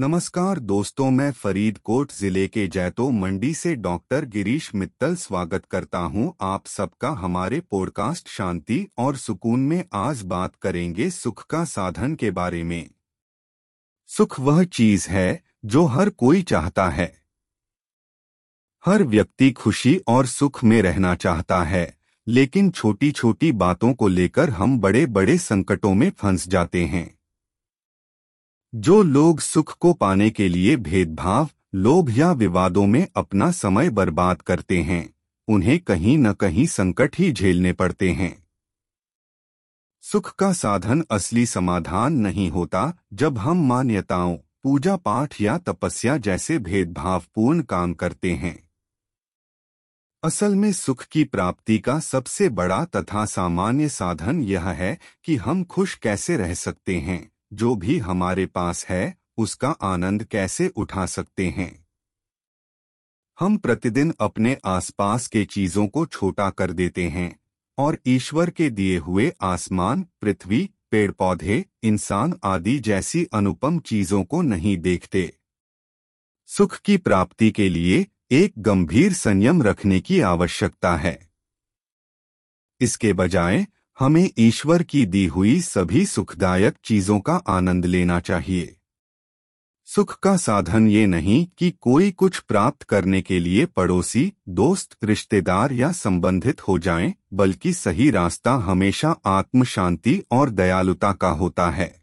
नमस्कार दोस्तों, मैं फरीदकोट ज़िले के जैतो मंडी से डॉक्टर गिरीश मित्तल स्वागत करता हूँ। आप सबका हमारे पॉडकास्ट शांति और सुकून में आज बात करेंगे सुख का साधन के बारे में। सुख वह चीज़ है जो हर कोई चाहता है। हर व्यक्ति खुशी और सुख में रहना चाहता है, लेकिन छोटी छोटी बातों को लेकर हम बड़े बड़े संकटों में फंस जाते हैं। जो लोग सुख को पाने के लिए भेदभाव, लोभ या विवादों में अपना समय बर्बाद करते हैं, उन्हें कहीं न कहीं संकट ही झेलने पड़ते हैं। सुख का साधन असली समाधान नहीं होता जब हम मान्यताओं, पूजा पाठ या तपस्या जैसे भेदभावपूर्ण काम करते हैं। असल में सुख की प्राप्ति का सबसे बड़ा तथा सामान्य साधन यह है कि हम खुश कैसे रह सकते हैं। जो भी हमारे पास है, उसका आनंद कैसे उठा सकते हैं? हम प्रतिदिन अपने आसपास के चीज़ों को छोटा कर देते हैं, और ईश्वर के दिए हुए आसमान, पृथ्वी पेड़ पौधे इंसान आदि जैसी अनुपम चीज़ों को नहीं देखते। सुख की प्राप्ति के लिए एक गंभीर संयम रखने की आवश्यकता है। इसके बजाय हमें ईश्वर की दी हुई सभी सुखदायक चीज़ों का आनंद लेना चाहिए। सुख का साधन ये नहीं कि कोई कुछ प्राप्त करने के लिए पड़ोसी दोस्त रिश्तेदार या संबंधित हो जाएँ, बल्कि सही रास्ता हमेशा आत्म शांति और दयालुता का होता है।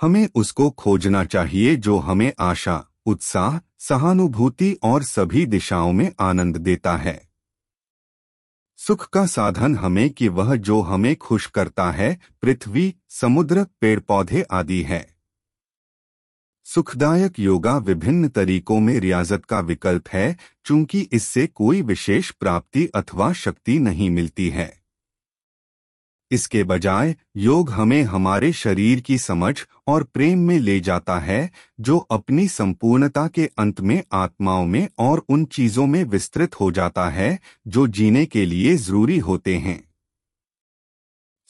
हमें उसको खोजना चाहिए जो हमें आशा उत्साह सहानुभूति और सभी दिशाओं में आनंद देता है। सुख का साधन हमें कि वह जो हमें खुश करता है, पृथ्वी, समुद्र पेड़ पौधे आदि है। सुखदायक योगा विभिन्न तरीकों में रियाजत का विकल्प है, चूँकि इससे कोई विशेष प्राप्ति अथवा शक्ति नहीं मिलती है। इसके बजाय योग हमें हमारे शरीर की समझ और प्रेम में ले जाता है, जो अपनी संपूर्णता के अंत में आत्माओं में और उन चीज़ों में विस्तृत हो जाता है, जो जीने के लिए ज़रूरी होते हैं।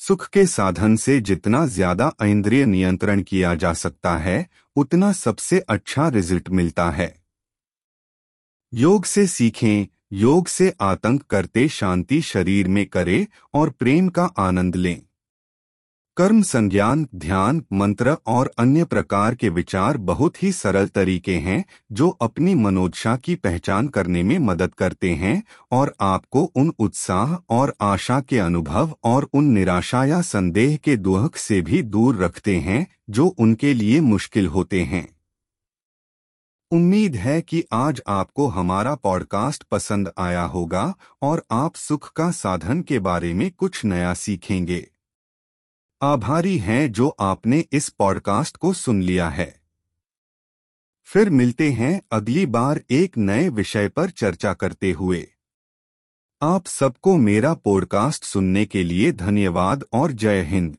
सुख के साधन से जितना ज़्यादा इंद्रिय नियंत्रण किया जा सकता है, उतना सबसे अच्छा रिज़ल्ट मिलता है। योग से सीखें योग से आतंक करते शांति शरीर में करे और प्रेम का आनंद लें। कर्म संज्ञान, ध्यान, मंत्र और अन्य प्रकार के विचार बहुत ही सरल तरीके हैं, जो अपनी मनोदशा की पहचान करने में मदद करते हैं और आपको उन उत्साह और आशा के अनुभव और उन निराशा या संदेह के दुहक से भी दूर रखते हैं, जो उनके लिए मुश्किल होते हैं। उम्मीद है कि आज आपको हमारा पॉडकास्ट पसंद आया होगा और आप सुख का साधन के बारे में कुछ नया सीखेंगे। आभारी हैं जो आपने इस पॉडकास्ट को सुन लिया है। फिर मिलते हैं अगली बार एक नए विषय पर चर्चा करते हुए। आप सबको मेरा पॉडकास्ट सुनने के लिए धन्यवाद और जय हिंद।